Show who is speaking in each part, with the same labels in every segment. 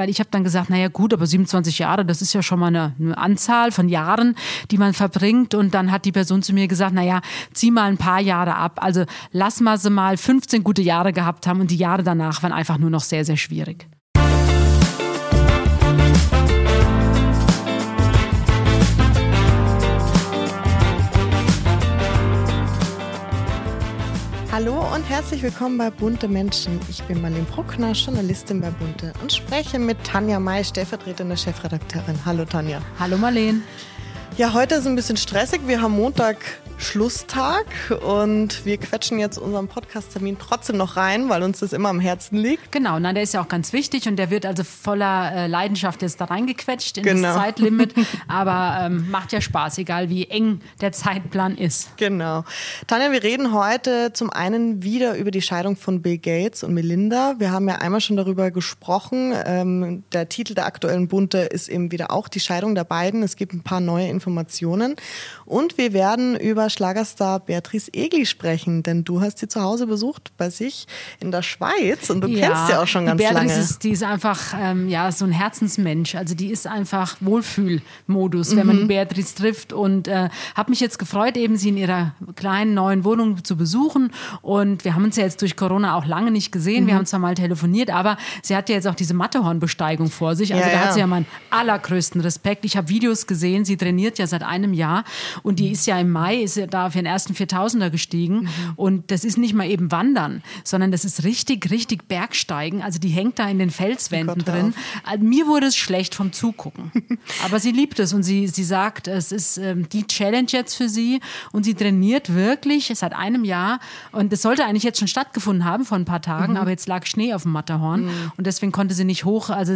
Speaker 1: weil ich habe dann gesagt, naja gut, aber 27 Jahre, das ist ja schon mal eine, eine, Anzahl von Jahren, die man verbringt. Und dann hat die Person zu mir gesagt, naja, zieh mal ein paar Jahre ab. Also lass mal sie mal 15 gute Jahre gehabt haben und die Jahre danach waren einfach nur noch sehr, sehr schwierig.
Speaker 2: Hallo und herzlich willkommen bei Bunte Menschen. Ich bin Marlene Bruckner, Journalistin bei Bunte und spreche mit Tanja May, stellvertretende Chefredakteurin. Hallo Tanja.
Speaker 1: Hallo Marlene.
Speaker 2: Ja, heute ist ein bisschen stressig. Wir haben Montag Schlusstag und wir quetschen jetzt unseren Podcast-Termin trotzdem noch rein, weil uns das immer am Herzen liegt.
Speaker 1: Genau, na, der ist ja auch ganz wichtig und der wird also voller äh, Leidenschaft jetzt da reingequetscht in genau. das Zeitlimit, aber ähm, macht ja Spaß, egal wie eng der Zeitplan ist.
Speaker 2: Genau. Tanja, wir reden heute zum einen wieder über die Scheidung von Bill Gates und Melinda. Wir haben ja einmal schon darüber gesprochen. Ähm, der Titel der aktuellen Bunte ist eben wieder auch die Scheidung der beiden. Es gibt ein paar neue Informationen und wir werden über Schlagerstar Beatrice Egli sprechen, denn du hast sie zu Hause besucht bei sich in der Schweiz und du ja, kennst sie auch schon ganz
Speaker 1: Beatrice
Speaker 2: lange.
Speaker 1: Ist, die ist einfach ähm, ja, so ein Herzensmensch. Also die ist einfach Wohlfühlmodus, wenn man die mhm. Beatrice trifft. Und äh, habe mich jetzt gefreut, eben sie in ihrer kleinen neuen Wohnung zu besuchen. Und wir haben uns ja jetzt durch Corona auch lange nicht gesehen. Mhm. Wir haben zwar mal telefoniert, aber sie hat ja jetzt auch diese Mattehornbesteigung vor sich. Also ja, da ja. hat sie ja meinen allergrößten Respekt. Ich habe Videos gesehen, sie trainiert ja seit einem Jahr und die ist ja im Mai, ist da auf den ersten 4000er gestiegen. Mhm. Und das ist nicht mal eben Wandern, sondern das ist richtig, richtig Bergsteigen. Also die hängt da in den Felswänden drin. Auf. Äh, mir wurde es schlecht vom Zugucken. Aber sie liebt es und sie, sie sagt, es ist ähm, die Challenge jetzt für sie und sie trainiert wirklich seit einem Jahr. Und es sollte eigentlich jetzt schon stattgefunden haben vor ein paar Tagen, mhm. aber jetzt lag Schnee auf dem Matterhorn mhm. und deswegen konnte sie nicht hoch. Also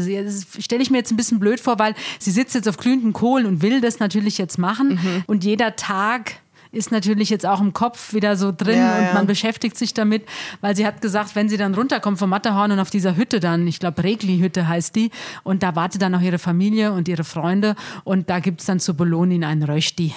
Speaker 1: stelle ich mir jetzt ein bisschen blöd vor, weil sie sitzt jetzt auf glühenden Kohlen und will das natürlich jetzt machen. Mhm. Und jeder Tag ist natürlich jetzt auch im Kopf wieder so drin ja, und ja. man beschäftigt sich damit, weil sie hat gesagt, wenn sie dann runterkommt vom Matterhorn und auf dieser Hütte dann, ich glaube Regli-Hütte heißt die, und da wartet dann auch ihre Familie und ihre Freunde und da gibt es dann zu Belonin einen Rösti.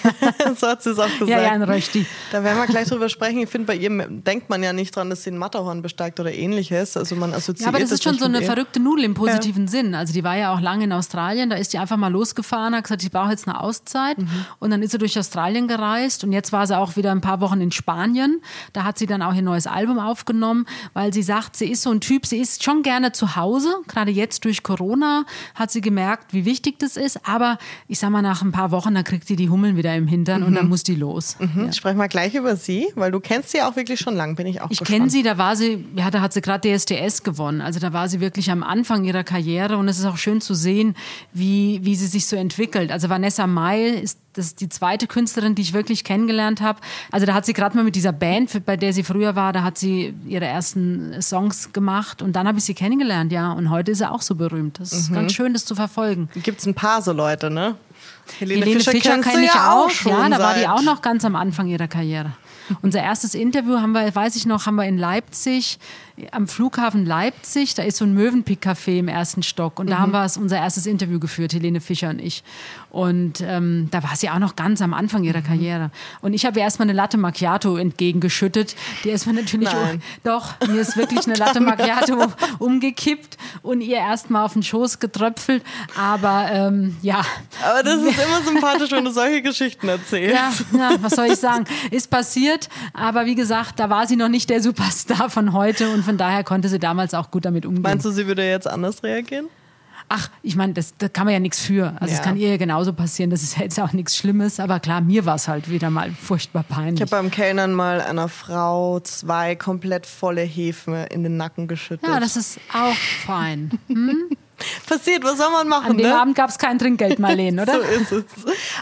Speaker 2: so hat sie es auch gesagt.
Speaker 1: Ja, ja, ein Rösti.
Speaker 2: Da werden wir gleich drüber sprechen. Ich finde, bei ihr denkt man ja nicht dran, dass sie ein Matterhorn besteigt oder ähnliches. Also man assoziiert
Speaker 1: ja, aber das ist schon so eine verrückte Nudel im positiven ja. Sinn. Also die war ja auch lange in Australien, da ist die einfach mal losgefahren, hat gesagt, ich brauche jetzt eine Auszeit mhm. und dann ist sie durch Australien gereist und jetzt war sie auch wieder ein paar Wochen in Spanien. Da hat sie dann auch ihr neues Album aufgenommen, weil sie sagt, sie ist so ein Typ, sie ist schon gerne zu Hause. Gerade jetzt durch Corona hat sie gemerkt, wie wichtig das ist. Aber ich sag mal, nach ein paar Wochen, da kriegt sie die Hummeln wieder im Hintern mhm. und dann mhm. muss die los.
Speaker 2: Mhm. Ja. Sprechen wir gleich über sie, weil du kennst sie auch wirklich schon lang, bin ich auch
Speaker 1: Ich kenne sie, da war sie, ja, da hat sie gerade DSDS gewonnen. Also da war sie wirklich am Anfang ihrer Karriere und es ist auch schön zu sehen, wie, wie sie sich so entwickelt. Also Vanessa Mai ist das ist die zweite Künstlerin, die ich wirklich kennengelernt habe. Also da hat sie gerade mal mit dieser Band, bei der sie früher war, da hat sie ihre ersten Songs gemacht und dann habe ich sie kennengelernt, ja. Und heute ist sie auch so berühmt. Das ist mhm. ganz schön, das zu verfolgen.
Speaker 2: Gibt es ein paar so Leute, ne?
Speaker 1: Helene, Helene Fischer, Fischer kenne ich ja auch. Schon ja, da war die auch noch ganz am Anfang ihrer Karriere. Unser erstes Interview haben wir, weiß ich noch, haben wir in Leipzig, am Flughafen Leipzig, da ist so ein Möwenpick-Café im ersten Stock. Und da mhm. haben wir unser erstes Interview geführt, Helene Fischer und ich. Und ähm, da war sie auch noch ganz am Anfang ihrer mhm. Karriere. Und ich habe ihr erstmal eine Latte Macchiato entgegengeschüttet. Die ist mir natürlich, um, doch, mir ist wirklich eine Latte Macchiato umgekippt und ihr erstmal auf den Schoß getröpfelt. Aber ähm, ja.
Speaker 2: Aber das ist immer sympathisch, wenn du solche Geschichten erzählst.
Speaker 1: Ja, ja, was soll ich sagen? Ist passiert passiert. Aber wie gesagt, da war sie noch nicht der Superstar von heute und von daher konnte sie damals auch gut damit umgehen.
Speaker 2: Meinst du, sie würde jetzt anders reagieren?
Speaker 1: Ach, ich meine, da kann man ja nichts für. Also es kann ihr genauso passieren, das ist jetzt auch nichts Schlimmes. Aber klar, mir war es halt wieder mal furchtbar peinlich.
Speaker 2: Ich habe beim Kellnern mal einer Frau zwei komplett volle Hefen in den Nacken geschüttet.
Speaker 1: Ja, das ist auch fein. Hm?
Speaker 2: Passiert, was soll man machen?
Speaker 1: An dem ne? Abend gab es kein Trinkgeld, Marlene, oder?
Speaker 2: so ist es.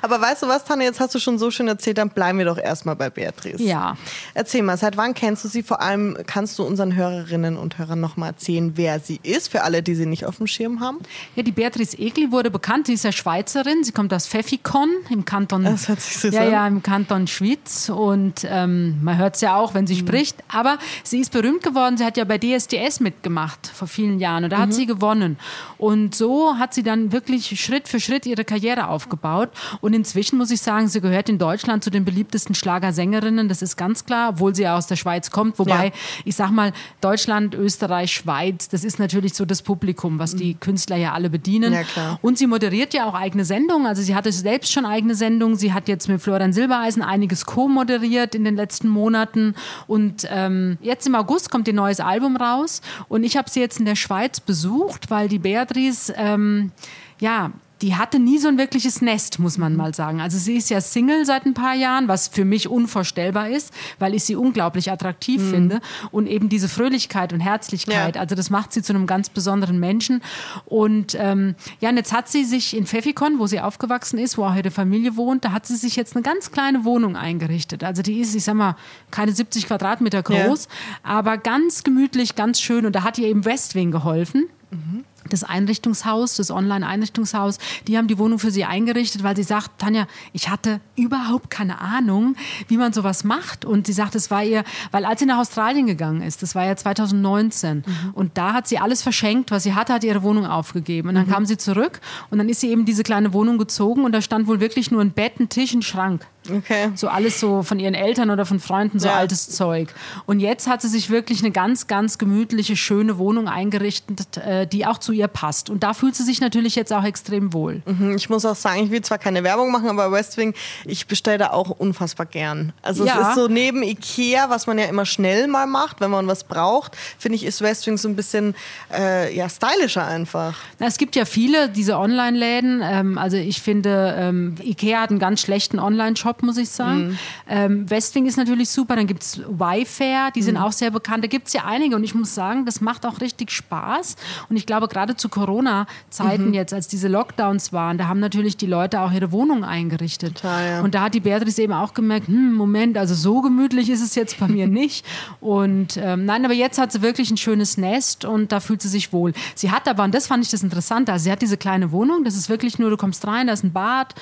Speaker 2: Aber weißt du was, Tanja, jetzt hast du schon so schön erzählt, dann bleiben wir doch erstmal bei Beatrice.
Speaker 1: Ja.
Speaker 2: Erzähl mal, seit wann kennst du sie? Vor allem kannst du unseren Hörerinnen und Hörern nochmal erzählen, wer sie ist, für alle, die sie nicht auf dem Schirm haben?
Speaker 1: Ja, die Beatrice Egli wurde bekannt, sie ist ja Schweizerin, sie kommt aus Pfeffikon im Kanton.
Speaker 2: Das hört sich so
Speaker 1: Ja, ja, im Kanton Schwyz und ähm, man hört es ja auch, wenn sie mhm. spricht. Aber sie ist berühmt geworden, sie hat ja bei DSDS mitgemacht vor vielen Jahren und da mhm. hat sie gewonnen. Und so hat sie dann wirklich Schritt für Schritt ihre Karriere aufgebaut. Und inzwischen muss ich sagen, sie gehört in Deutschland zu den beliebtesten Schlagersängerinnen. Das ist ganz klar, obwohl sie ja aus der Schweiz kommt. Wobei, ja. ich sag mal, Deutschland, Österreich, Schweiz, das ist natürlich so das Publikum, was die Künstler ja alle bedienen. Ja. Und sie moderiert ja auch eigene Sendungen. Also sie hatte selbst schon eigene Sendungen. Sie hat jetzt mit Florian Silbereisen einiges co-moderiert in den letzten Monaten. Und ähm, jetzt im August kommt ihr neues Album raus. Und ich habe sie jetzt in der Schweiz besucht, weil die Beatrice ähm, ja, die hatte nie so ein wirkliches Nest, muss man mal sagen. Also sie ist ja Single seit ein paar Jahren, was für mich unvorstellbar ist, weil ich sie unglaublich attraktiv mhm. finde und eben diese Fröhlichkeit und Herzlichkeit. Ja. Also das macht sie zu einem ganz besonderen Menschen. Und ähm, ja, und jetzt hat sie sich in Pfeffikon, wo sie aufgewachsen ist, wo auch ihre Familie wohnt, da hat sie sich jetzt eine ganz kleine Wohnung eingerichtet. Also die ist, ich sag mal, keine 70 Quadratmeter groß, ja. aber ganz gemütlich, ganz schön. Und da hat ihr eben Westwing geholfen. Mhm das Einrichtungshaus, das Online-Einrichtungshaus, die haben die Wohnung für sie eingerichtet, weil sie sagt, Tanja, ich hatte überhaupt keine Ahnung, wie man sowas macht. Und sie sagt, es war ihr, weil als sie nach Australien gegangen ist, das war ja 2019, mhm. und da hat sie alles verschenkt, was sie hatte, hat ihre Wohnung aufgegeben. Und dann mhm. kam sie zurück und dann ist sie eben diese kleine Wohnung gezogen und da stand wohl wirklich nur ein Bett, ein Tisch, ein Schrank. Okay. So alles so von ihren Eltern oder von Freunden, so ja. altes Zeug. Und jetzt hat sie sich wirklich eine ganz, ganz gemütliche, schöne Wohnung eingerichtet, äh, die auch zu ihr passt. Und da fühlt sie sich natürlich jetzt auch extrem wohl.
Speaker 2: Mhm, ich muss auch sagen, ich will zwar keine Werbung machen, aber Westwing, ich bestelle da auch unfassbar gern. Also ja. es ist so neben Ikea, was man ja immer schnell mal macht, wenn man was braucht, finde ich, ist Westwing so ein bisschen äh, ja, stylischer einfach.
Speaker 1: Na, es gibt ja viele, diese Online-Läden. Ähm, also ich finde, ähm, Ikea hat einen ganz schlechten Online-Shop, muss ich sagen. Mhm. Ähm, Westwing ist natürlich super. Dann gibt es Wayfair, die sind mhm. auch sehr bekannt. Da gibt es ja einige und ich muss sagen, das macht auch richtig Spaß. Und ich glaube, gerade zu Corona-Zeiten mhm. jetzt, als diese Lockdowns waren, da haben natürlich die Leute auch ihre Wohnungen eingerichtet. Total, ja. Und da hat die Beatrice eben auch gemerkt, hm, Moment, also so gemütlich ist es jetzt bei mir nicht. Und ähm, nein, aber jetzt hat sie wirklich ein schönes Nest und da fühlt sie sich wohl. Sie hat aber, und das fand ich das Interessante, also sie hat diese kleine Wohnung, das ist wirklich nur, du kommst rein, da ist ein Bad,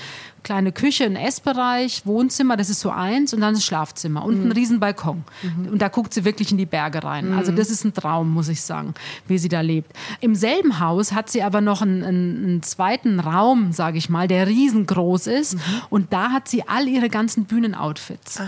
Speaker 1: kleine Küche, ein Essbereich, Wohnzimmer, das ist so eins und dann das Schlafzimmer und mhm. ein riesen Balkon. Mhm. Und da guckt sie wirklich in die Berge rein. Mhm. Also das ist ein Traum, muss ich sagen, wie sie da lebt. Im selben Haus hat sie aber noch einen, einen zweiten Raum, sage ich mal, der riesengroß ist. Mhm. Und da hat sie all ihre ganzen Bühnenoutfits. Ah,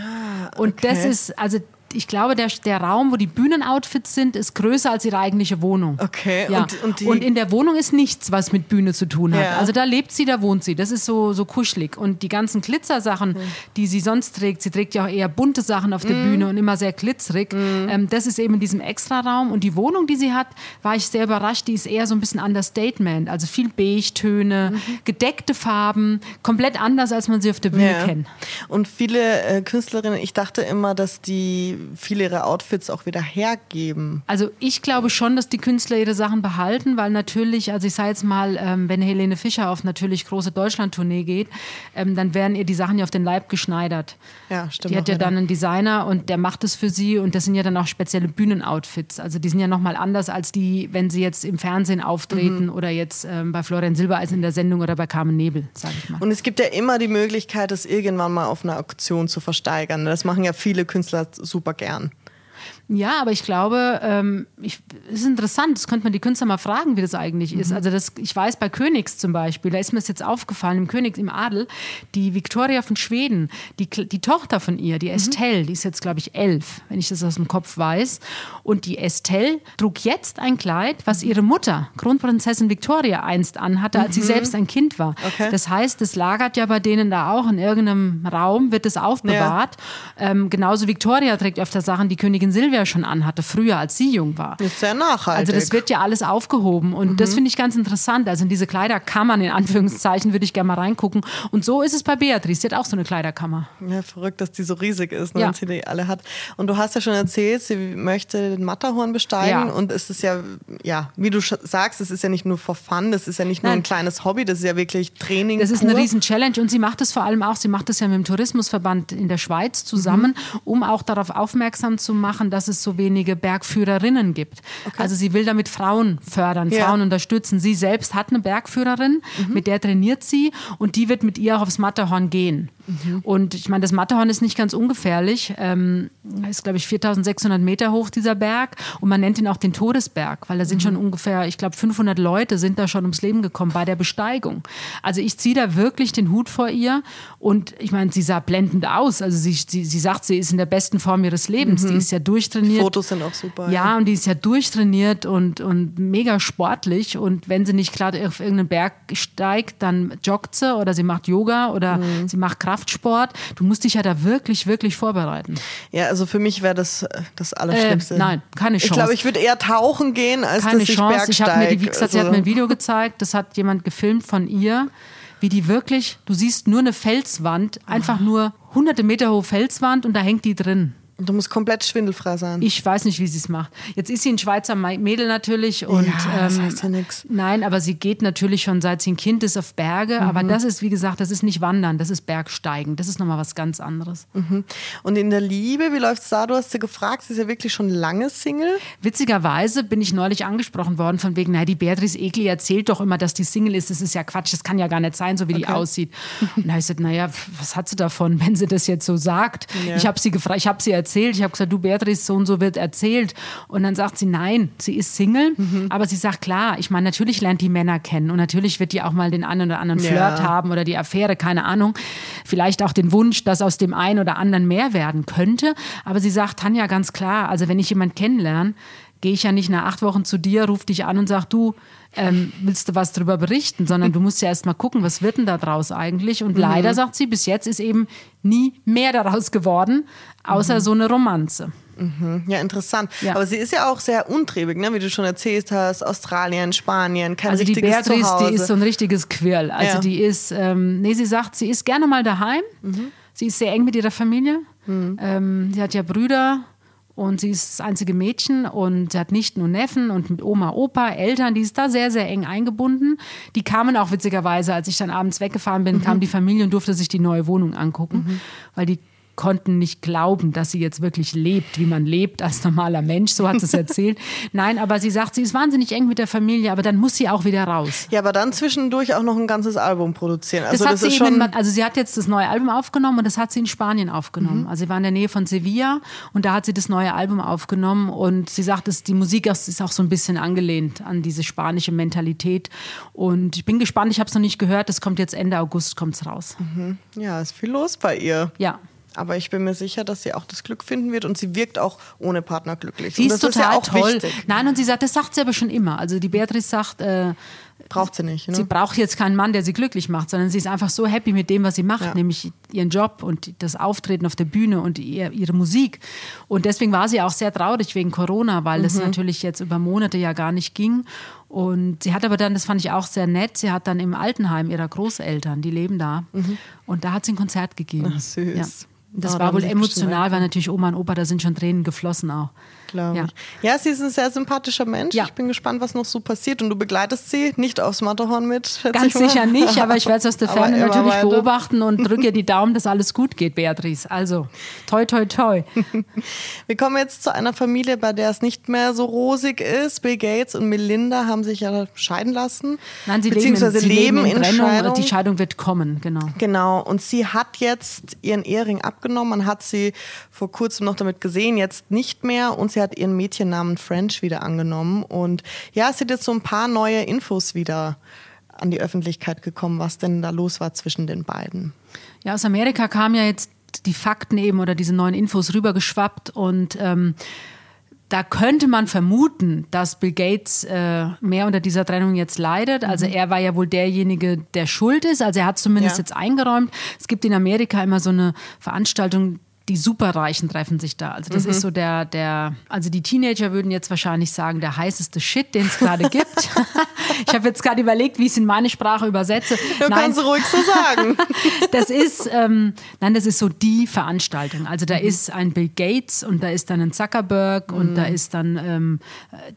Speaker 1: okay. Und das ist, also ich glaube, der, der Raum, wo die Bühnenoutfits sind, ist größer als ihre eigentliche Wohnung. Okay. Ja. Und, und, und, in der Wohnung ist nichts, was mit Bühne zu tun hat. Ja. Also da lebt sie, da wohnt sie. Das ist so, so kuschelig. Und die ganzen Glitzersachen, mhm. die sie sonst trägt, sie trägt ja auch eher bunte Sachen auf der mhm. Bühne und immer sehr glitzerig. Mhm. Ähm, das ist eben in diesem Extraraum. Und die Wohnung, die sie hat, war ich sehr überrascht, die ist eher so ein bisschen Understatement. Also viel Beige-Töne, mhm. gedeckte Farben, komplett anders, als man sie auf der Bühne ja. kennt.
Speaker 2: Und viele äh, Künstlerinnen, ich dachte immer, dass die viele ihre Outfits auch wieder hergeben.
Speaker 1: Also ich glaube schon, dass die Künstler ihre Sachen behalten, weil natürlich, also ich sage jetzt mal, ähm, wenn Helene Fischer auf natürlich große Deutschland-Tournee geht, ähm, dann werden ihr die Sachen ja auf den Leib geschneidert. Ja, stimmt. Die hat ja dann einen Designer und der macht es für sie und das sind ja dann auch spezielle Bühnenoutfits. Also die sind ja nochmal anders als die, wenn sie jetzt im Fernsehen auftreten mhm. oder jetzt ähm, bei Florian Silbereisen in der Sendung oder bei Carmen Nebel, sage ich mal.
Speaker 2: Und es gibt ja immer die Möglichkeit, das irgendwann mal auf einer Auktion zu versteigern. Das machen ja viele Künstler super gern.
Speaker 1: Ja, aber ich glaube, ähm, ich, es ist interessant, das könnte man die Künstler mal fragen, wie das eigentlich mhm. ist. Also das, ich weiß bei Königs zum Beispiel, da ist mir das jetzt aufgefallen, im Königs, im Adel, die Victoria von Schweden, die, die Tochter von ihr, die mhm. Estelle, die ist jetzt, glaube ich, elf, wenn ich das aus dem Kopf weiß. Und die Estelle trug jetzt ein Kleid, was ihre Mutter, Kronprinzessin Victoria, einst anhatte, als mhm. sie selbst ein Kind war. Okay. Das heißt, es lagert ja bei denen da auch in irgendeinem Raum, wird es aufbewahrt. Ja. Ähm, genauso Victoria trägt öfter Sachen, die Königin Silvia Silvia schon anhatte, früher als sie jung war.
Speaker 2: Das ist sehr nachhaltig.
Speaker 1: Also das wird ja alles aufgehoben und mhm. das finde ich ganz interessant. Also in diese Kleiderkammern, in Anführungszeichen, würde ich gerne mal reingucken. Und so ist es bei Beatrice, sie hat auch so eine Kleiderkammer.
Speaker 2: Ja, verrückt, dass die so riesig ist ne, ja. und sie die alle hat. Und du hast ja schon erzählt, sie möchte den Matterhorn besteigen ja. und es ist ja, ja, wie du sagst, es ist ja nicht nur for fun, das ist ja nicht nur Nein. ein kleines Hobby, das ist ja wirklich Training.
Speaker 1: Das ist pur. eine riesen Challenge und sie macht es vor allem auch, sie macht es ja mit dem Tourismusverband in der Schweiz zusammen, mhm. um auch darauf aufmerksam zu machen, dass es so wenige Bergführerinnen gibt. Okay. Also sie will damit Frauen fördern, ja. Frauen unterstützen. Sie selbst hat eine Bergführerin, mhm. mit der trainiert sie und die wird mit ihr auch aufs Matterhorn gehen. Mhm. Und ich meine, das Matterhorn ist nicht ganz ungefährlich. Ähm, ist, glaube ich, 4600 Meter hoch, dieser Berg. Und man nennt ihn auch den Todesberg, weil da sind mhm. schon ungefähr, ich glaube, 500 Leute sind da schon ums Leben gekommen bei der Besteigung. Also ich ziehe da wirklich den Hut vor ihr. Und ich meine, sie sah blendend aus. Also sie, sie, sie sagt, sie ist in der besten Form ihres Lebens. Mhm. Die ist ja durchtrainiert.
Speaker 2: Fotos sind auch super.
Speaker 1: Ja, ja, und die ist ja durchtrainiert und, und mega sportlich. Und wenn sie nicht gerade auf irgendeinen Berg steigt, dann joggt sie oder sie macht Yoga oder mhm. sie macht Kraft Kraftsport. Du musst dich ja da wirklich, wirklich vorbereiten.
Speaker 2: Ja, also für mich wäre das äh, das Allerschlimmste.
Speaker 1: Äh, nein, keine Chance.
Speaker 2: Ich glaube, ich würde eher tauchen gehen, als
Speaker 1: keine
Speaker 2: dass ich
Speaker 1: Chance. Ich habe mir die, wie
Speaker 2: gesagt,
Speaker 1: sie hat mir ein Video gezeigt, das hat jemand gefilmt von ihr, wie die wirklich, du siehst nur eine Felswand, einfach nur hunderte Meter hohe Felswand und da hängt die drin.
Speaker 2: Du musst komplett schwindelfrei sein.
Speaker 1: Ich weiß nicht, wie sie es macht. Jetzt ist sie ein Schweizer Mädel natürlich und
Speaker 2: ja, das
Speaker 1: ähm,
Speaker 2: heißt ja nichts.
Speaker 1: nein, aber sie geht natürlich schon seit sie ein Kind ist auf Berge. Mhm. Aber das ist, wie gesagt, das ist nicht Wandern, das ist Bergsteigen. Das ist nochmal was ganz anderes.
Speaker 2: Mhm. Und in der Liebe, wie läuft es da? Du hast sie gefragt, sie ist ja wirklich schon lange Single.
Speaker 1: Witzigerweise bin ich neulich angesprochen worden von wegen, naja, die Beatrice Egli erzählt doch immer, dass die Single ist. Das ist ja Quatsch, das kann ja gar nicht sein, so wie okay. die aussieht. Und da habe ich gesagt, naja, was hat sie davon, wenn sie das jetzt so sagt? Ja. Ich habe sie gefragt, ich habe sie erzählt, ich habe gesagt, du Beatrice, so und so wird erzählt. Und dann sagt sie, nein, sie ist Single, mhm. aber sie sagt, klar, ich meine, natürlich lernt die Männer kennen und natürlich wird die auch mal den einen oder anderen ja. Flirt haben oder die Affäre, keine Ahnung. Vielleicht auch den Wunsch, dass aus dem einen oder anderen mehr werden könnte. Aber sie sagt, Tanja, ganz klar, also wenn ich jemanden kennenlerne, gehe ich ja nicht nach acht Wochen zu dir, ruf dich an und sag, du, ähm, willst du was darüber berichten, sondern du musst ja erst mal gucken, was wird denn da draus eigentlich? Und mhm. leider, sagt sie, bis jetzt ist eben nie mehr daraus geworden, außer mhm. so eine Romanze.
Speaker 2: Mhm. Ja, interessant. Ja. Aber sie ist ja auch sehr untriebig, ne? wie du schon erzählt hast. Australien, Spanien, kein
Speaker 1: also
Speaker 2: richtiges
Speaker 1: die Beatrice,
Speaker 2: Zuhause.
Speaker 1: die ist so ein richtiges Quirl. Also ja. die ist, ähm, nee, sie sagt, sie ist gerne mal daheim. Mhm. Sie ist sehr eng mit ihrer Familie. Mhm. Ähm, sie hat ja Brüder und sie ist das einzige Mädchen und hat Nichten und Neffen und mit Oma, Opa, Eltern, die ist da sehr, sehr eng eingebunden. Die kamen auch witzigerweise, als ich dann abends weggefahren bin, mhm. kam die Familie und durfte sich die neue Wohnung angucken, mhm. weil die konnten nicht glauben, dass sie jetzt wirklich lebt, wie man lebt als normaler Mensch. So hat sie es erzählt. Nein, aber sie sagt, sie ist wahnsinnig eng mit der Familie, aber dann muss sie auch wieder raus.
Speaker 2: Ja, aber dann zwischendurch auch noch ein ganzes Album produzieren. Also
Speaker 1: das hat
Speaker 2: das
Speaker 1: sie
Speaker 2: ist
Speaker 1: eben also sie hat jetzt das neue Album aufgenommen und das hat sie in Spanien aufgenommen. Mhm. Also sie war in der Nähe von Sevilla und da hat sie das neue Album aufgenommen und sie sagt, dass die Musik ist auch so ein bisschen angelehnt an diese spanische Mentalität und ich bin gespannt, ich habe es noch nicht gehört, das kommt jetzt Ende August kommt's raus.
Speaker 2: Mhm. Ja, ist viel los bei ihr.
Speaker 1: Ja.
Speaker 2: Aber ich bin mir sicher, dass sie auch das Glück finden wird und sie wirkt auch ohne Partner glücklich.
Speaker 1: Sie ist total
Speaker 2: ist ja
Speaker 1: toll.
Speaker 2: Wichtig.
Speaker 1: Nein, und sie sagt, das sagt sie aber schon immer. Also die Beatrice sagt, äh,
Speaker 2: braucht sie nicht. Ne?
Speaker 1: Sie braucht jetzt keinen Mann, der sie glücklich macht, sondern sie ist einfach so happy mit dem, was sie macht,
Speaker 2: Ja.
Speaker 1: nämlich ihren Job und das Auftreten auf der Bühne und ihr, ihre Musik. Und deswegen war sie auch sehr traurig wegen Corona, weil es natürlich jetzt über Monate ja gar nicht ging. Und sie hat aber dann, das fand ich auch sehr nett, sie hat dann im Altenheim ihrer Großeltern, die leben da, und da hat sie ein Konzert gegeben.
Speaker 2: Ach, süß.
Speaker 1: Ja. Das
Speaker 2: da
Speaker 1: war wohl emotional, weil natürlich Oma und Opa, da sind schon Tränen geflossen auch.
Speaker 2: Glaube
Speaker 1: Ja.
Speaker 2: Ja, sie ist ein sehr sympathischer Mensch.
Speaker 1: Ja.
Speaker 2: Ich bin gespannt, was noch so passiert. Und du begleitest sie nicht aufs Matterhorn mit?
Speaker 1: Ganz sicher nicht, aber ich werde es aus der Ferne natürlich
Speaker 2: weiter.
Speaker 1: beobachten und drücke ihr die Daumen, dass alles gut geht, Beatrice. Also, toi, toi, toi.
Speaker 2: Wir kommen jetzt zu einer Familie, bei der es nicht mehr so rosig ist. Bill Gates und Melinda haben sich ja scheiden lassen.
Speaker 1: Nein, sie
Speaker 2: beziehungsweise
Speaker 1: leben, in, sie leben in, Trennung.
Speaker 2: Scheidung.
Speaker 1: Die Scheidung wird kommen, genau.
Speaker 2: Genau, und sie hat jetzt ihren Ehering abgenommen. Man hat sie vor kurzem noch damit gesehen, jetzt nicht mehr. Und sie hat ihren Mädchennamen French wieder angenommen. Und ja, es sind jetzt so ein paar neue Infos wieder an die Öffentlichkeit gekommen, was denn da los war zwischen den beiden.
Speaker 1: Ja, aus Amerika kamen ja jetzt die Fakten eben oder diese neuen Infos rübergeschwappt und ähm, da könnte man vermuten, dass Bill Gates äh, mehr unter dieser Trennung jetzt leidet. Also er war ja wohl derjenige, der schuld ist. Also er hat zumindest
Speaker 2: Ja.
Speaker 1: jetzt eingeräumt. Es gibt in Amerika immer so eine Veranstaltung, die Superreichen treffen sich da. Also das ist so der, der, also die Teenager würden jetzt wahrscheinlich sagen, der heißeste Shit, den es gerade gibt. ich habe jetzt gerade überlegt, wie ich es in meine Sprache übersetze.
Speaker 2: Du kannst ruhig so sagen.
Speaker 1: das ist, ähm, nein, das ist so die Veranstaltung. Also da ist ein Bill Gates und da ist dann ein Zuckerberg und da ist dann, ähm,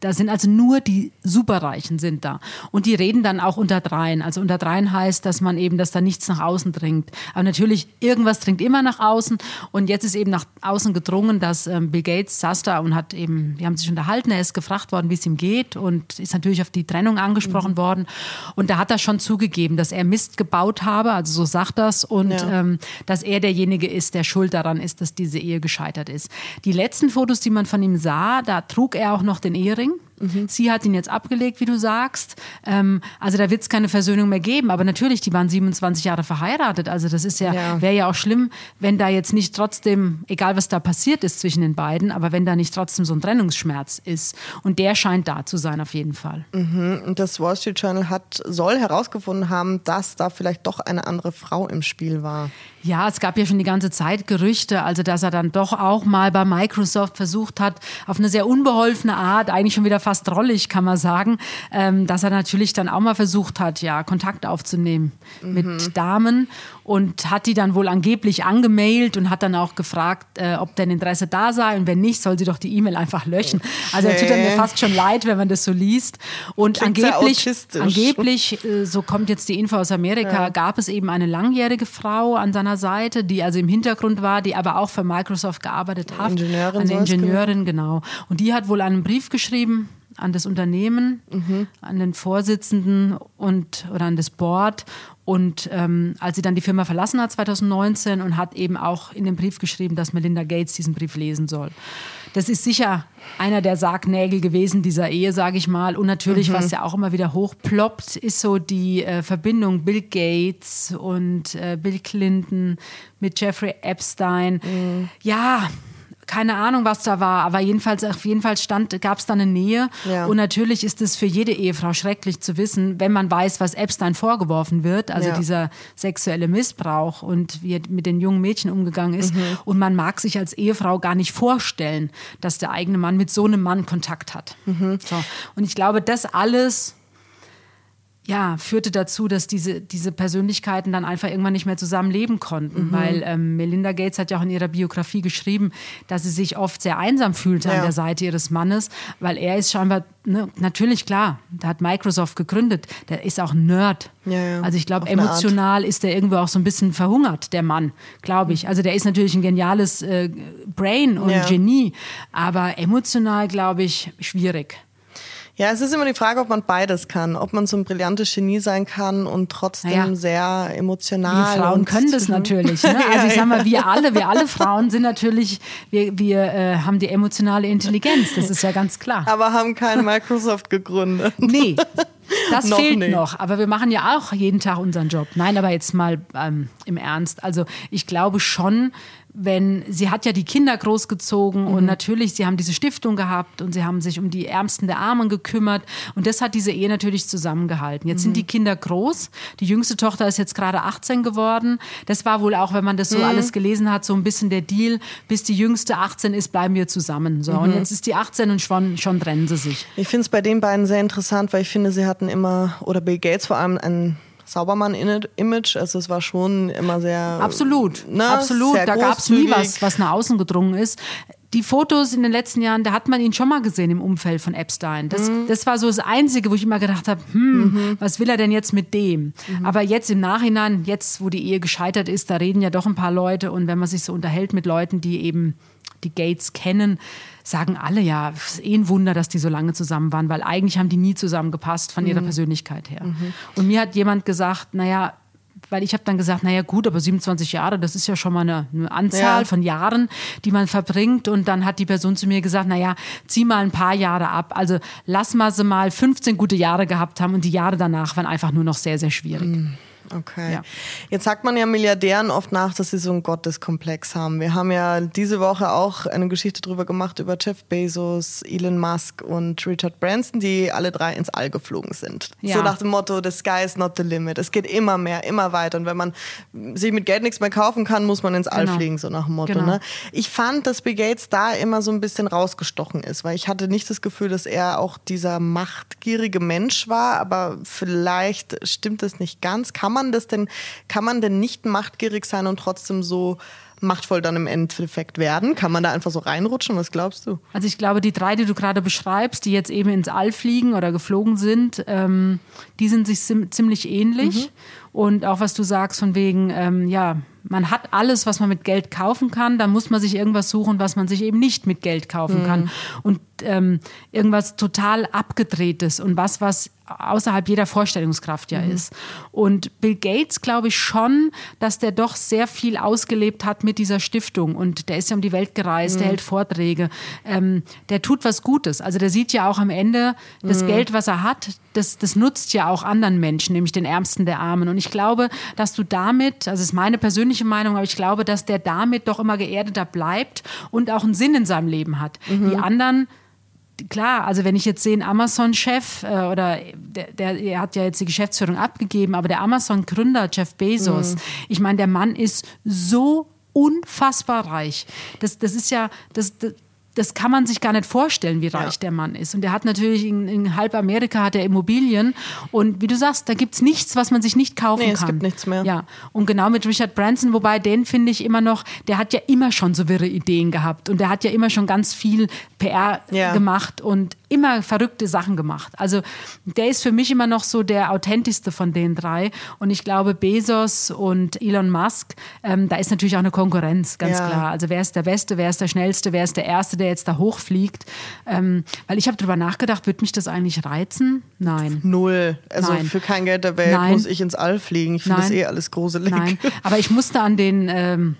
Speaker 1: da sind also nur die Superreichen sind da. Und die reden dann auch unter dreien. Also unter dreien heißt, dass man eben, dass da nichts nach außen dringt. Aber natürlich, irgendwas dringt immer nach außen. Und jetzt jetzt ist eben nach außen gedrungen, dass ähm, Bill Gates saß da und hat eben, die haben sich unterhalten, er ist gefragt worden, wie es ihm geht und ist natürlich auf die Trennung angesprochen mhm. worden. Und da hat er schon zugegeben, dass er Mist gebaut habe, also so sagt das, und ja. ähm, dass er derjenige ist, der schuld daran ist, dass diese Ehe gescheitert ist. Die letzten Fotos, die man von ihm sah, da trug er auch noch den Ehering. Mhm. Sie hat ihn jetzt abgelegt, wie du sagst. Ähm, also da wird es keine Versöhnung mehr geben. Aber natürlich, die waren 27 Jahre verheiratet. Also das ist ja, ja. wäre ja auch schlimm, wenn da jetzt nicht trotzdem, egal was da passiert ist zwischen den beiden, aber wenn da nicht trotzdem so ein Trennungsschmerz ist. Und der scheint da zu sein auf jeden Fall.
Speaker 2: Mhm. Und das Wall Street Journal hat, soll herausgefunden haben, dass da vielleicht doch eine andere Frau im Spiel war.
Speaker 1: Ja, es gab ja schon die ganze Zeit Gerüchte, also dass er dann doch auch mal bei Microsoft versucht hat, auf eine sehr unbeholfene Art, eigentlich schon wieder fast drollig, kann man sagen, ähm, dass er natürlich dann auch mal versucht hat, ja, Kontakt aufzunehmen mhm. mit Damen und hat die dann wohl angeblich angemailt und hat dann auch gefragt, äh, ob denn Interesse da sei und wenn nicht, soll sie doch die E-Mail einfach löschen. Also er tut mir fast schon leid, wenn man das so liest. Und Klingt angeblich, angeblich, äh, so kommt jetzt die Info aus Amerika, ja. gab es eben eine langjährige Frau an seiner Seite, die also im Hintergrund war, die aber auch für Microsoft gearbeitet hat. Ingenieurin eine Ingenieurin, genau. Und die hat wohl einen Brief geschrieben an das Unternehmen, mhm. an den Vorsitzenden und oder an das Board und ähm, als sie dann die Firma verlassen hat 2019 und hat eben auch in dem Brief geschrieben, dass Melinda Gates diesen Brief lesen soll. Das ist sicher einer der Sargnägel gewesen dieser Ehe, sage ich mal. Und natürlich, mhm. was ja auch immer wieder hochploppt, ist so die äh, Verbindung Bill Gates und äh, Bill Clinton mit Jeffrey Epstein. Mhm. Ja, keine Ahnung, was da war, aber jedenfalls, auf jeden Fall stand, gab es da eine Nähe. Ja. Und natürlich ist es für jede Ehefrau schrecklich zu wissen, wenn man weiß, was Epstein vorgeworfen wird, also ja. dieser sexuelle Missbrauch und wie er mit den jungen Mädchen umgegangen ist. Mhm. Und man mag sich als Ehefrau gar nicht vorstellen, dass der eigene Mann mit so einem Mann Kontakt hat. Mhm. So. Und ich glaube, das alles ja, führte dazu, dass diese, diese Persönlichkeiten dann einfach irgendwann nicht mehr zusammenleben konnten. Mhm. Weil ähm, Melinda Gates hat ja auch in ihrer Biografie geschrieben, dass sie sich oft sehr einsam fühlte ja. an der Seite ihres Mannes, weil er ist scheinbar, ne, natürlich klar, da hat Microsoft gegründet, der ist auch Nerd. Ja, ja. Also ich glaube, emotional ist der irgendwo auch so ein bisschen verhungert, der Mann, glaube ich. Also der ist natürlich ein geniales äh, Brain und Genie, aber emotional, glaube ich, schwierig.
Speaker 2: Ja, es ist immer die Frage, ob man beides kann. Ob man so ein brillantes Genie sein kann und trotzdem ja. sehr emotional.
Speaker 1: Wir Frauen können das natürlich. Ne? Also ich sag mal, wir alle, wir alle Frauen sind natürlich, wir, wir äh, haben die emotionale Intelligenz, das ist ja ganz klar.
Speaker 2: Aber haben kein Microsoft gegründet.
Speaker 1: Nee. Das noch fehlt nicht. noch, aber wir machen ja auch jeden Tag unseren Job. Nein, aber jetzt mal ähm, im Ernst. Also ich glaube schon, wenn sie hat ja die Kinder großgezogen mhm. und natürlich, sie haben diese Stiftung gehabt und sie haben sich um die Ärmsten der Armen gekümmert und das hat diese Ehe natürlich zusammengehalten. Jetzt mhm. sind die Kinder groß, die jüngste Tochter ist jetzt gerade 18 geworden. Das war wohl auch, wenn man das so mhm. alles gelesen hat, so ein bisschen der Deal, bis die jüngste 18 ist, bleiben wir zusammen. So und mhm. jetzt ist die 18 und schon, schon trennen sie sich.
Speaker 2: Ich finde es bei den beiden sehr interessant, weil ich finde, sie hatten immer oder Bill Gates vor allem ein Saubermann-Image. Also es war schon immer sehr.
Speaker 1: Absolut, ne, absolut. da gab es nie was, was nach außen gedrungen ist die Fotos in den letzten Jahren, da hat man ihn schon mal gesehen im Umfeld von Epstein. Das, mhm. das war so das Einzige, wo ich immer gedacht habe, hm, mhm. was will er denn jetzt mit dem? Mhm. Aber jetzt im Nachhinein, jetzt wo die Ehe gescheitert ist, da reden ja doch ein paar Leute und wenn man sich so unterhält mit Leuten, die eben die Gates kennen, sagen alle ja, es ist eh ein Wunder, dass die so lange zusammen waren, weil eigentlich haben die nie zusammengepasst von ihrer mhm. Persönlichkeit her. Mhm. Und mir hat jemand gesagt, naja, weil ich habe dann gesagt, naja gut, aber 27 Jahre, das ist ja schon mal eine, eine Anzahl ja. von Jahren, die man verbringt. Und dann hat die Person zu mir gesagt, naja, zieh mal ein paar Jahre ab. Also lass mal sie mal 15 gute Jahre gehabt haben und die Jahre danach waren einfach nur noch sehr, sehr schwierig. Mhm.
Speaker 2: Okay. Ja. Jetzt sagt man ja Milliardären oft nach, dass sie so einen Gotteskomplex haben. Wir haben ja diese Woche auch eine Geschichte darüber gemacht, über Jeff Bezos, Elon Musk und Richard Branson, die alle drei ins All geflogen sind. Ja. So nach dem Motto, the sky is not the limit. Es geht immer mehr, immer weiter. Und wenn man sich mit Geld nichts mehr kaufen kann, muss man ins All genau. fliegen, so nach dem Motto. Genau. Ne? Ich fand, dass Bill Gates da immer so ein bisschen rausgestochen ist, weil ich hatte nicht das Gefühl, dass er auch dieser machtgierige Mensch war, aber vielleicht stimmt das nicht ganz. Kann man man das denn, kann man denn nicht machtgierig sein und trotzdem so machtvoll dann im Endeffekt werden? Kann man da einfach so reinrutschen? Was glaubst du?
Speaker 1: Also ich glaube, die drei, die du gerade beschreibst, die jetzt eben ins All fliegen oder geflogen sind, ähm, die sind sich ziemlich ähnlich. Mhm. Und auch was du sagst von wegen, ähm, ja, man hat alles, was man mit Geld kaufen kann, dann muss man sich irgendwas suchen, was man sich eben nicht mit Geld kaufen mhm. kann. Und ähm, irgendwas total abgedrehtes und was, was außerhalb jeder Vorstellungskraft ja mhm. ist. Und Bill Gates glaube ich schon, dass der doch sehr viel ausgelebt hat mit dieser Stiftung. Und der ist ja um die Welt gereist, mhm. der hält Vorträge, ähm, der tut was Gutes. Also der sieht ja auch am Ende, das mhm. Geld, was er hat, das, das nutzt ja auch anderen Menschen, nämlich den Ärmsten der Armen. Und ich glaube, dass du damit, also ist meine persönliche Meinung, aber ich glaube, dass der damit doch immer geerdeter bleibt und auch einen Sinn in seinem Leben hat. Mhm. Die anderen klar, also wenn ich jetzt sehe, ein Amazon-Chef äh, oder der, der, hat ja jetzt die Geschäftsführung abgegeben, aber der Amazon-Gründer Jeff Bezos, mhm. ich meine, der Mann ist so unfassbar reich. Das, das ist ja, das, das das kann man sich gar nicht vorstellen, wie reich ja. der Mann ist. Und er hat natürlich in, in, halb Amerika hat er Immobilien. Und wie du sagst, da gibt es nichts, was man sich nicht kaufen nee,
Speaker 2: kann. Es gibt nichts mehr.
Speaker 1: Ja. Und genau mit Richard Branson, wobei den finde ich immer noch, der hat ja immer schon so wirre Ideen gehabt. Und der hat ja immer schon ganz viel PR ja. gemacht und immer verrückte Sachen gemacht. Also der ist für mich immer noch so der authentischste von den drei. Und ich glaube, Bezos und Elon Musk, ähm, da ist natürlich auch eine Konkurrenz, ganz ja. klar. Also wer ist der Beste, wer ist der Schnellste, wer ist der Erste, der jetzt da hochfliegt. Ähm, weil ich habe darüber nachgedacht, wird mich das eigentlich reizen? Nein.
Speaker 2: Null. Also Nein. für kein Geld der Welt Nein. muss ich ins All fliegen. Ich finde das eh alles gruselig.
Speaker 1: Nein. Aber ich musste an den... Ähm,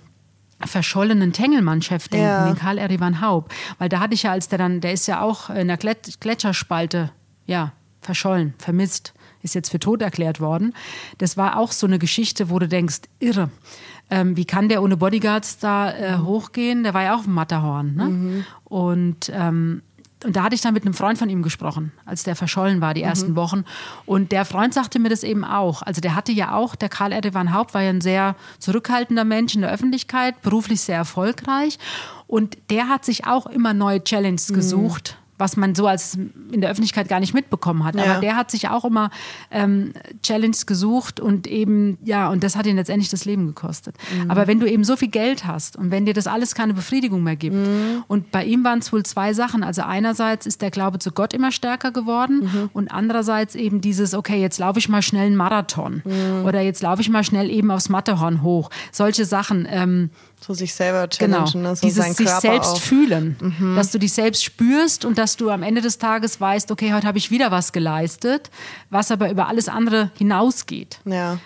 Speaker 1: verschollenen Tengelmann-Chef denken, ja. den Karl Erivan Haub. Weil da hatte ich ja, als der dann, der ist ja auch in der Gletscherspalte, ja, verschollen, vermisst, ist jetzt für tot erklärt worden. Das war auch so eine Geschichte, wo du denkst, irre. Ähm, wie kann der ohne Bodyguards da äh, hochgehen? Der war ja auch dem Matterhorn. Ne? Mhm. Und ähm, und da hatte ich dann mit einem Freund von ihm gesprochen, als der verschollen war, die mhm. ersten Wochen. Und der Freund sagte mir das eben auch. Also der hatte ja auch, der Karl Erdogan Haupt war ja ein sehr zurückhaltender Mensch in der Öffentlichkeit, beruflich sehr erfolgreich. Und der hat sich auch immer neue Challenges mhm. gesucht was man so als in der Öffentlichkeit gar nicht mitbekommen hat. Ja. Aber der hat sich auch immer ähm, Challenges gesucht und eben, ja, und das hat ihn letztendlich das Leben gekostet. Mhm. Aber wenn du eben so viel Geld hast und wenn dir das alles keine Befriedigung mehr gibt, mhm. und bei ihm waren es wohl zwei Sachen. Also einerseits ist der Glaube zu Gott immer stärker geworden mhm. und andererseits eben dieses, okay, jetzt laufe ich mal schnell einen Marathon mhm. oder jetzt laufe ich mal schnell eben aufs Matterhorn hoch. Solche Sachen. Ähm,
Speaker 2: so sich selber challengen,
Speaker 1: genau.
Speaker 2: ne? so
Speaker 1: dieses sich selbst
Speaker 2: auch.
Speaker 1: fühlen, mhm. dass du dich selbst spürst und dass du am Ende des Tages weißt, okay, heute habe ich wieder was geleistet, was aber über alles andere hinausgeht.
Speaker 2: Ja.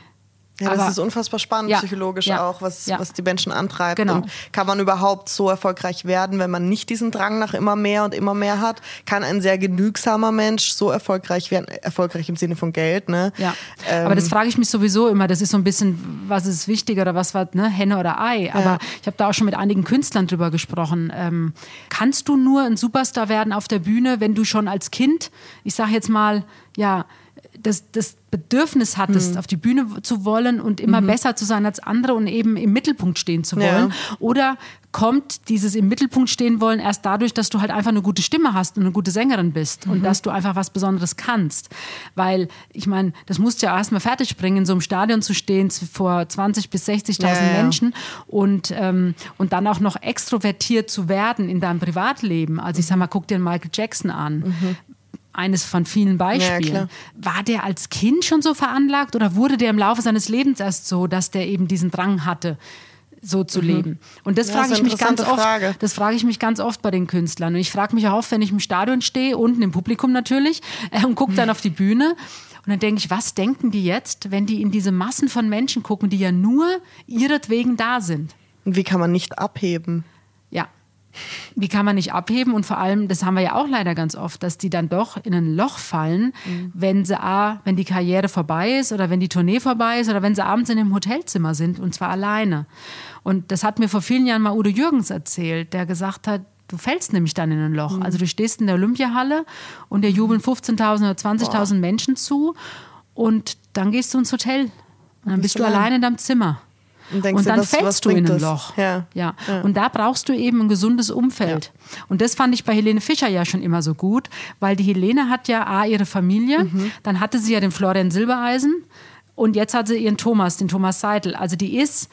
Speaker 2: Ja, aber, das ist unfassbar spannend, ja, psychologisch ja, auch, was, ja. was die Menschen antreibt. Genau. Und kann man überhaupt so erfolgreich werden, wenn man nicht diesen Drang nach immer mehr und immer mehr hat? Kann ein sehr genügsamer Mensch so erfolgreich werden? Erfolgreich im Sinne von Geld, ne?
Speaker 1: Ja. Ähm, aber das frage ich mich sowieso immer. Das ist so ein bisschen, was ist wichtiger oder was war, ne? Henne oder Ei. Aber ich habe da auch schon mit einigen Künstlern drüber gesprochen. Ähm, kannst du nur ein Superstar werden auf der Bühne, wenn du schon als Kind, ich sage jetzt mal, ja, das, das Bedürfnis hattest, mhm. auf die Bühne zu wollen und immer mhm. besser zu sein als andere und eben im Mittelpunkt stehen zu wollen? Ja. Oder kommt dieses im Mittelpunkt stehen wollen erst dadurch, dass du halt einfach eine gute Stimme hast und eine gute Sängerin bist mhm. und dass du einfach was Besonderes kannst? Weil, ich meine, das musst du ja erstmal fertig bringen, in so einem Stadion zu stehen vor 20.000 bis 60.000 ja, ja. Menschen und, ähm, und dann auch noch extrovertiert zu werden in deinem Privatleben. Also ich sag mal, guck dir Michael Jackson an. Mhm eines von vielen Beispielen. Ja, war der als Kind schon so veranlagt oder wurde der im Laufe seines Lebens erst so, dass der eben diesen Drang hatte? so zu mhm. leben. Und das ja, frage ich mich ganz oft. Frage. Das frage ich mich ganz oft bei den Künstlern. Und ich frage mich auch oft, wenn ich im Stadion stehe, unten im Publikum natürlich, äh, und gucke dann auf die Bühne. Und dann denke ich, was denken die jetzt, wenn die in diese Massen von Menschen gucken, die ja nur ihretwegen da sind?
Speaker 2: Und wie kann man nicht abheben?
Speaker 1: Wie kann man nicht abheben? Und vor allem, das haben wir ja auch leider ganz oft, dass die dann doch in ein Loch fallen, mhm. wenn sie A, wenn die Karriere vorbei ist oder wenn die Tournee vorbei ist oder wenn sie abends in einem Hotelzimmer sind und zwar alleine. Und das hat mir vor vielen Jahren mal Udo Jürgens erzählt, der gesagt hat, du fällst nämlich dann in ein Loch. Mhm. Also du stehst in der Olympiahalle und dir jubeln 15.000 oder 20.000 Menschen zu und dann gehst du ins Hotel und dann bist du allein in deinem Zimmer. Und, und dann was, fällst was du in ein Loch. Ja. ja. Ja. Und da brauchst du eben ein gesundes Umfeld. Ja. Und das fand ich bei Helene Fischer ja schon immer so gut, weil die Helene hat ja A, ihre Familie, mhm. dann hatte sie ja den Florian Silbereisen und jetzt hat sie ihren Thomas, den Thomas Seidel. Also die ist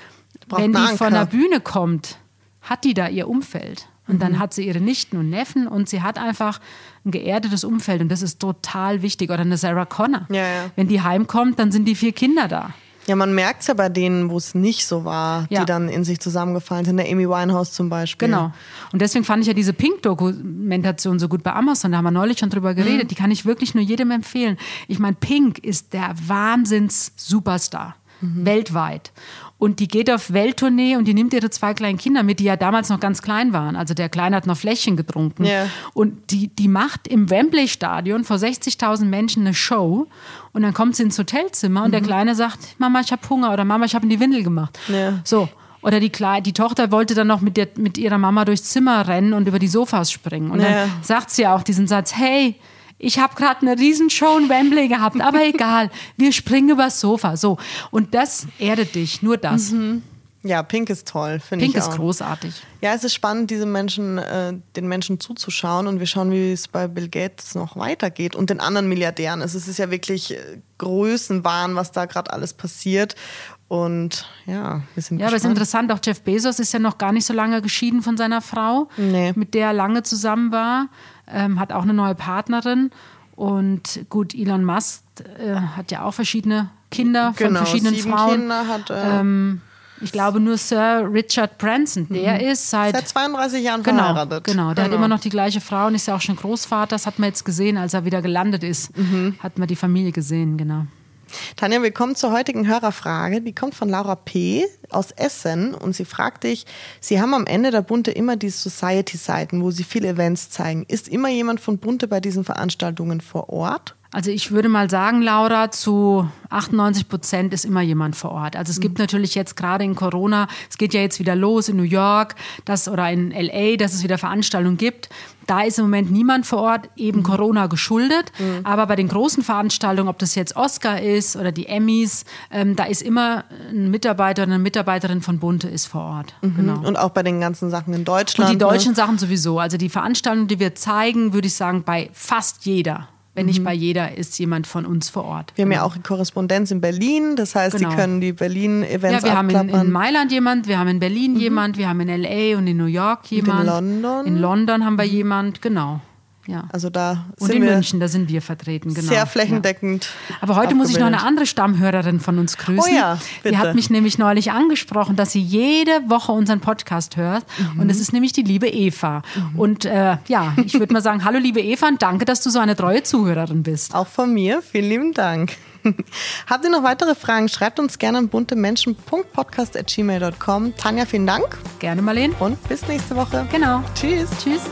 Speaker 2: Braucht
Speaker 1: wenn die von
Speaker 2: Anker.
Speaker 1: der Bühne kommt, hat die da ihr Umfeld. Und
Speaker 2: Mhm.
Speaker 1: dann hat sie ihre Nichten und Neffen und sie hat einfach ein geerdetes Umfeld und das ist total wichtig. Oder eine Sarah Connor.
Speaker 2: Ja, ja.
Speaker 1: Wenn die heimkommt, dann sind die vier Kinder da.
Speaker 2: Ja, man merkt es ja bei denen, wo es nicht so war,
Speaker 1: Ja.
Speaker 2: die dann in sich zusammengefallen sind. Der Amy Winehouse zum Beispiel.
Speaker 1: Genau. Und deswegen fand ich ja diese Pink-Dokumentation so gut bei Amazon. Da haben wir neulich schon drüber geredet.
Speaker 2: Mhm.
Speaker 1: Die kann ich wirklich nur jedem empfehlen. Ich meine, Pink ist der Wahnsinns-Superstar.
Speaker 2: Mhm.
Speaker 1: Weltweit. Und die geht auf Welttournee und die nimmt ihre zwei kleinen Kinder mit, die ja damals noch ganz klein waren. Also der Kleine hat noch Fläschchen getrunken.
Speaker 2: Ja.
Speaker 1: Und die, die macht im Wembley-Stadion vor 60.000 Menschen eine Show. Und dann kommt sie ins Hotelzimmer und der Kleine sagt, Mama, ich habe Hunger oder Mama, ich habe in die Windel gemacht.
Speaker 2: Ja.
Speaker 1: So. Oder die, Klei die Tochter wollte dann noch mit, der, mit ihrer Mama durchs Zimmer rennen und über die Sofas springen. Und
Speaker 2: Ja.
Speaker 1: dann sagt sie auch diesen Satz, hey, ich habe gerade eine Riesenshow in Wembley gehabt, aber egal, wir springen übers Sofa. So. Und das erdet dich, nur das.
Speaker 2: Ja, Pink ist toll, finde ich
Speaker 1: Pink ist großartig.
Speaker 2: Ja, es ist spannend, diese Menschen, äh, den Menschen zuzuschauen und wir schauen, wie es bei Bill Gates noch weitergeht und den anderen Milliardären. Es ist ja wirklich äh, Größenwahn, was da gerade alles passiert. Und ja, wir sind
Speaker 1: Ja, aber es ist interessant, auch Jeff Bezos ist ja noch gar nicht so lange geschieden von seiner Frau,
Speaker 2: Nee.
Speaker 1: mit der er lange zusammen war, ähm, hat auch eine neue Partnerin. Und gut, Elon Musk äh, hat ja auch verschiedene Kinder von
Speaker 2: genau,
Speaker 1: verschiedenen
Speaker 2: sieben
Speaker 1: Frauen.
Speaker 2: Kinder hat äh,
Speaker 1: Ähm, ich glaube nur Sir Richard Branson, der ist seit,
Speaker 2: seit 32 Jahren
Speaker 1: genau,
Speaker 2: verheiratet.
Speaker 1: genau, der hat
Speaker 2: Genau.
Speaker 1: immer noch die gleiche Frau und ist ja auch schon Großvater. Das hat man jetzt gesehen, als er wieder gelandet ist,
Speaker 2: Mhm.
Speaker 1: hat man die Familie gesehen, genau.
Speaker 2: Tanja, wir kommen zur heutigen Hörerfrage. Die kommt von Laura P. aus Essen und sie fragt dich, Sie haben am Ende der Bunte immer die Society-Seiten, wo Sie viele Events zeigen. Ist immer jemand von Bunte bei diesen Veranstaltungen vor Ort?
Speaker 1: Also ich würde mal sagen, Laura, zu 98 Prozent ist immer jemand vor Ort. Also es gibt natürlich jetzt gerade in Corona, es geht ja jetzt wieder los in New York das, oder in LA, dass es wieder Veranstaltungen gibt. Da ist im Moment niemand vor Ort, eben Corona geschuldet. Aber bei den großen Veranstaltungen, ob das jetzt Oscar ist oder die Emmys, ähm, da ist immer ein Mitarbeiter oder eine Mitarbeiterin von Bunte ist vor Ort. Genau.
Speaker 2: Und auch bei den ganzen Sachen in Deutschland.
Speaker 1: Und die
Speaker 2: ne?
Speaker 1: deutschen Sachen sowieso. Also die Veranstaltungen, die wir zeigen, würde ich sagen, bei fast jeder. Wenn
Speaker 2: Mhm.
Speaker 1: nicht bei jeder, ist jemand von uns vor Ort.
Speaker 2: Wir haben ja auch die Korrespondenz in Berlin. Das heißt,
Speaker 1: Genau.
Speaker 2: Sie können die Berlin-Events
Speaker 1: Ja, wir haben in, in Mailand jemand, wir haben in Berlin jemand, wir haben in LA und in New York jemand.
Speaker 2: London?
Speaker 1: In London haben wir jemand, genau. Ja.
Speaker 2: also da
Speaker 1: und in München, da sind wir vertreten, genau.
Speaker 2: sehr flächendeckend.
Speaker 1: Ja. Aber heute muss ich noch eine andere Stammhörerin von uns grüßen.
Speaker 2: Oh ja,
Speaker 1: Die
Speaker 2: bitte.
Speaker 1: hat mich nämlich neulich angesprochen, dass sie jede Woche unseren Podcast hört.
Speaker 2: Mhm.
Speaker 1: Und es ist nämlich die liebe Eva. Und äh, ja, ich würde mal sagen, hallo liebe Eva und danke, dass du so eine treue Zuhörerin bist.
Speaker 2: Auch von mir. Vielen lieben Dank. Habt ihr noch weitere Fragen? Schreibt uns gerne an buntemenschen.podcast.gmail.com. Tanja, vielen Dank
Speaker 1: Gerne, Marlene.
Speaker 2: und bis nächste Woche.
Speaker 1: Genau.
Speaker 2: Tschüss.
Speaker 1: Tschüss.